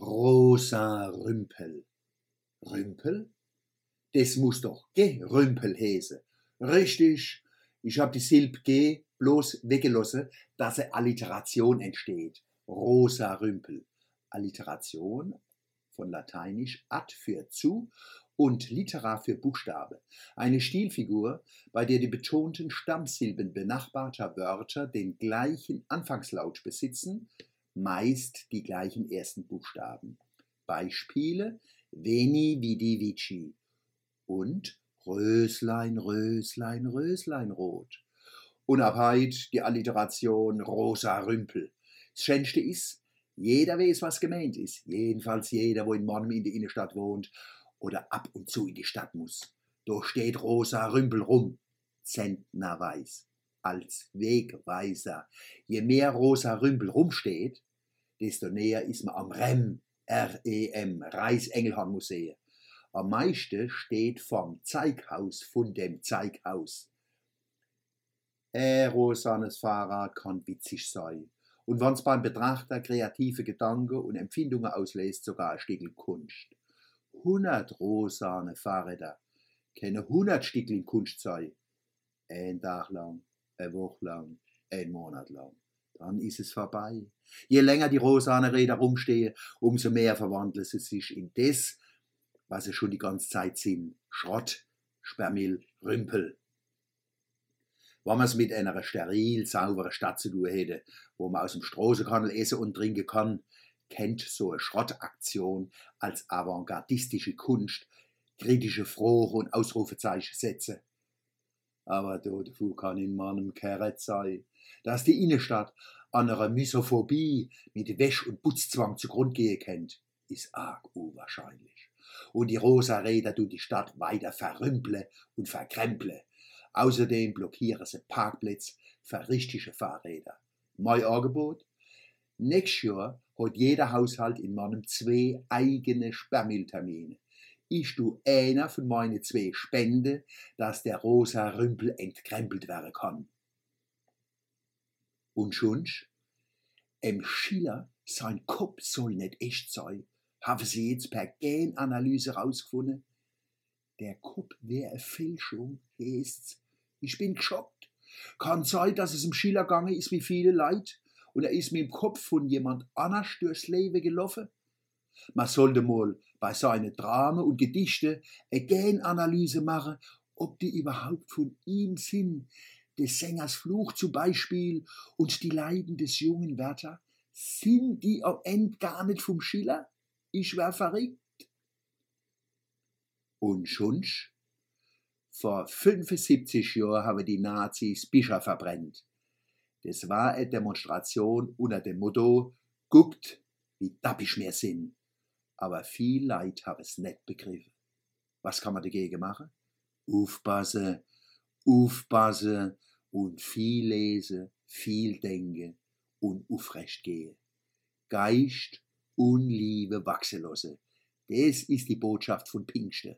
Rosa Rümpel. Rümpel? Das muss doch Gerümpel hese. Richtig, ich hab die Silb G bloß weggelassen, dass eine Alliteration entsteht. Rosa Rümpel. Alliteration von Lateinisch ad für zu und litera für Buchstabe. Eine Stilfigur, bei der die betonten Stammsilben benachbarter Wörter den gleichen Anfangslaut besitzen, meist die gleichen ersten Buchstaben. Beispiele Veni, Vidi, Vici und Röslein, Röslein, Röslein rot. Unabheit die Alliteration Rosa Rümpel. Das Schönste ist, jeder weiß, was gemeint ist. Jedenfalls jeder, wo in Monn in der Innenstadt wohnt oder ab und zu in die Stadt muss. Da steht Rosa Rümpel rum, zentnerweis als Wegweiser. Je mehr rosa Rümpel rumsteht, desto näher ist man am REM, R-E-M, Reichsengelhorn Museum. Am meisten steht vom Zeighaus von dem Zeighaus. Ein rosanes Fahrrad kann witzig sein. Und wenn's beim Betrachter kreative Gedanken und Empfindungen auslässt, sogar ein Stückel Kunst. Hundert rosane Fahrräder können hundert Stückchen Kunst sein. Ein Tag lang eine Woche lang, ein Monat lang. Dann ist es vorbei. Je länger die rosane Räder rumstehen, umso mehr verwandeln sie sich in das, was sie schon die ganze Zeit sind. Schrott, Sperrmüll, Rümpel. Wenn man es mit einer steril sauberen Stadt zu tun hätte, wo man aus dem Straßenkanal essen und trinken kann, kennt so eine Schrottaktion als avantgardistische Kunst kritische Frohe und Ausrufezeichen setzen. Aber dazu kann in meinem Keret sein, dass die Innenstadt an einer Misophobie mit Wäsch- und Putzzwang zugrund gehen kennt, ist arg unwahrscheinlich. Und die rosa Räder tun die Stadt weiter verrümple und verkremple. Außerdem blockieren sie Parkplätze für richtige Fahrräder. Mein Angebot? Nächstes Jahr hat jeder Haushalt in meinem zwei eigene Sperrmülltermine ich du einer von meinen zwei Spende, dass der rosa Rümpel entkrempelt werden kann. Und schonsch, em Schiller sein Kopf soll nicht echt sein, haben sie jetzt per Genanalyse rausgefunden. Der Kopf wäre eine Fälschung, heißt's. Ich bin geschockt. Kann sein, dass es im Schiller gange ist wie viele Leid und er ist mit dem Kopf von jemand anders durchs Leben gelaufen. Man sollte mal bei seinen Dramen und Gedichte eine Genanalyse machen, ob die überhaupt von ihm sind. Des Sängers Fluch zum Beispiel und die Leiden des jungen Werther, sind die am Ende gar nicht vom Schiller? Ich wär verrückt. Und schonsch? Vor 75 Jahren haben die Nazis Bischof verbrennt. Das war eine Demonstration unter dem Motto, guckt, wie dappisch wir sind aber viel Leid habe es nicht begriffen. Was kann man dagegen machen? Aufpassen, aufpassen und viel lesen, viel denken und aufrecht gehen. Geist und Liebe wachsen lassen. Das ist die Botschaft von Pinkster.